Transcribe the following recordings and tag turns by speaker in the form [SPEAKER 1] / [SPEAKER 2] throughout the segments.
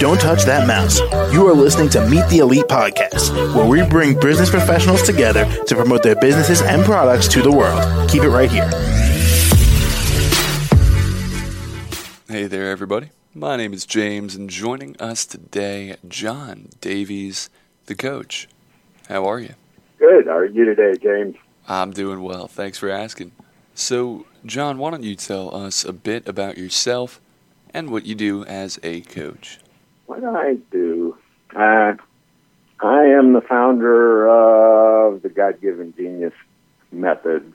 [SPEAKER 1] Don't touch that mouse. You are listening to Meet the Elite Podcast, where we bring business professionals together to promote their businesses and products to the world. Keep it right here.
[SPEAKER 2] Hey there, everybody. My name is James, and joining us today, John Davies, the coach. How are you?
[SPEAKER 3] Good. How are you today, James?
[SPEAKER 2] I'm doing well. Thanks for asking. So, John, why don't you tell us a bit about yourself and what you do as a coach?
[SPEAKER 3] What I do? Uh, I am the founder of the God Given Genius Method.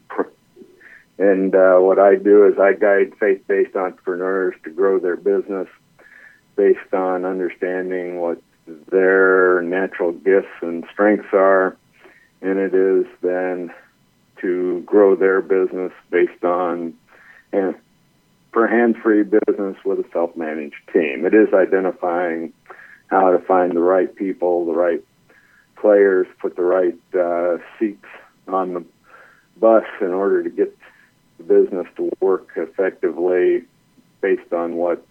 [SPEAKER 3] And uh, what I do is I guide faith based entrepreneurs to grow their business based on understanding what their natural gifts and strengths are. And it is then to grow their business based on and for hands-free business with a self-managed team. It is identifying how to find the right people, the right players, put the right uh, seats on the bus in order to get the business to work effectively based on what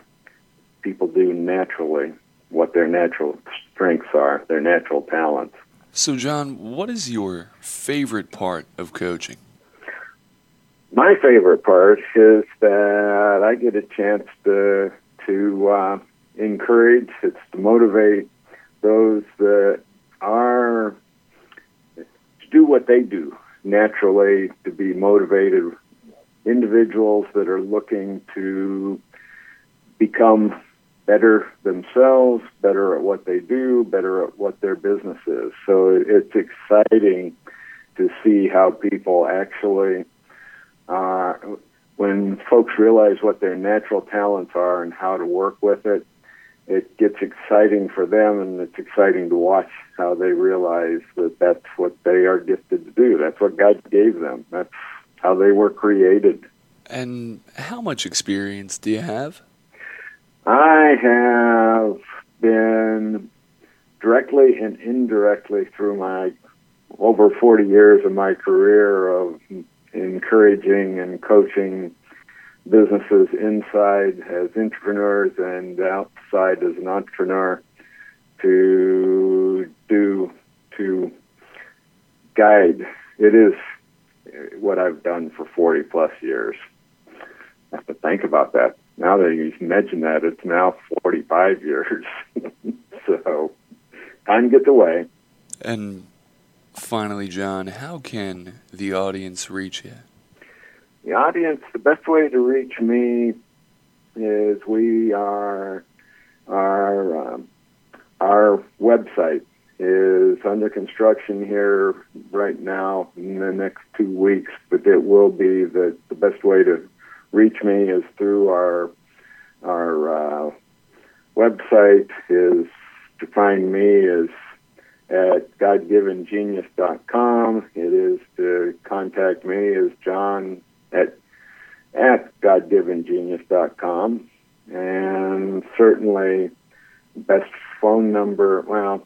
[SPEAKER 3] people do naturally, what their natural strengths are, their natural talents.
[SPEAKER 2] So, John, what is your favorite part of coaching?
[SPEAKER 3] My favorite part is that I get a chance to to uh, encourage, it's to motivate those that are to do what they do naturally, to be motivated individuals that are looking to become better themselves, better at what they do, better at what their business is. So it's exciting to see how people actually uh, when folks realize what their natural talents are and how to work with it, it gets exciting for them, and it's exciting to watch how they realize that that's what they are gifted to do. That's what God gave them. That's how they were created.
[SPEAKER 2] And how much experience do you have?
[SPEAKER 3] I have been directly and indirectly through my over 40 years of my career of encouraging and coaching businesses inside as entrepreneurs and outside as an entrepreneur to do to guide. It is what I've done for 40 plus years. I have to think about that. Now that you mention that, it's now 45 years. so time gets away.
[SPEAKER 2] And finally, John, how can the audience reach you?
[SPEAKER 3] The audience, the best way to reach me is we are our um, our website is under construction here right now in the next two weeks, but it will be the the best way to reach me is through our our uh, website is to find me is at godgivengenius.com. It is to contact me is John at at godgivengenius.com. And certainly best phone number, well,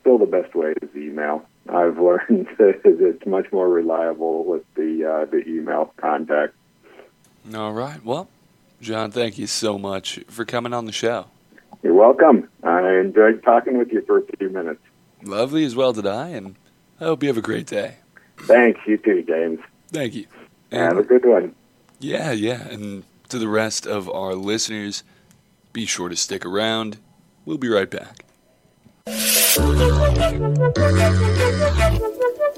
[SPEAKER 3] still the best way is email. I've learned that it's much more reliable with the uh, the email contact.
[SPEAKER 2] All right. Well, John, thank you so much for coming on the show.
[SPEAKER 3] You're welcome. I enjoyed talking with you for a few minutes.
[SPEAKER 2] Lovely as well did I, and I hope you have a great day.
[SPEAKER 3] Thanks, you too, James.
[SPEAKER 2] Thank you.
[SPEAKER 3] And have a good one.
[SPEAKER 2] Yeah, yeah. And to the rest of our listeners, be sure to stick around. We'll be right back.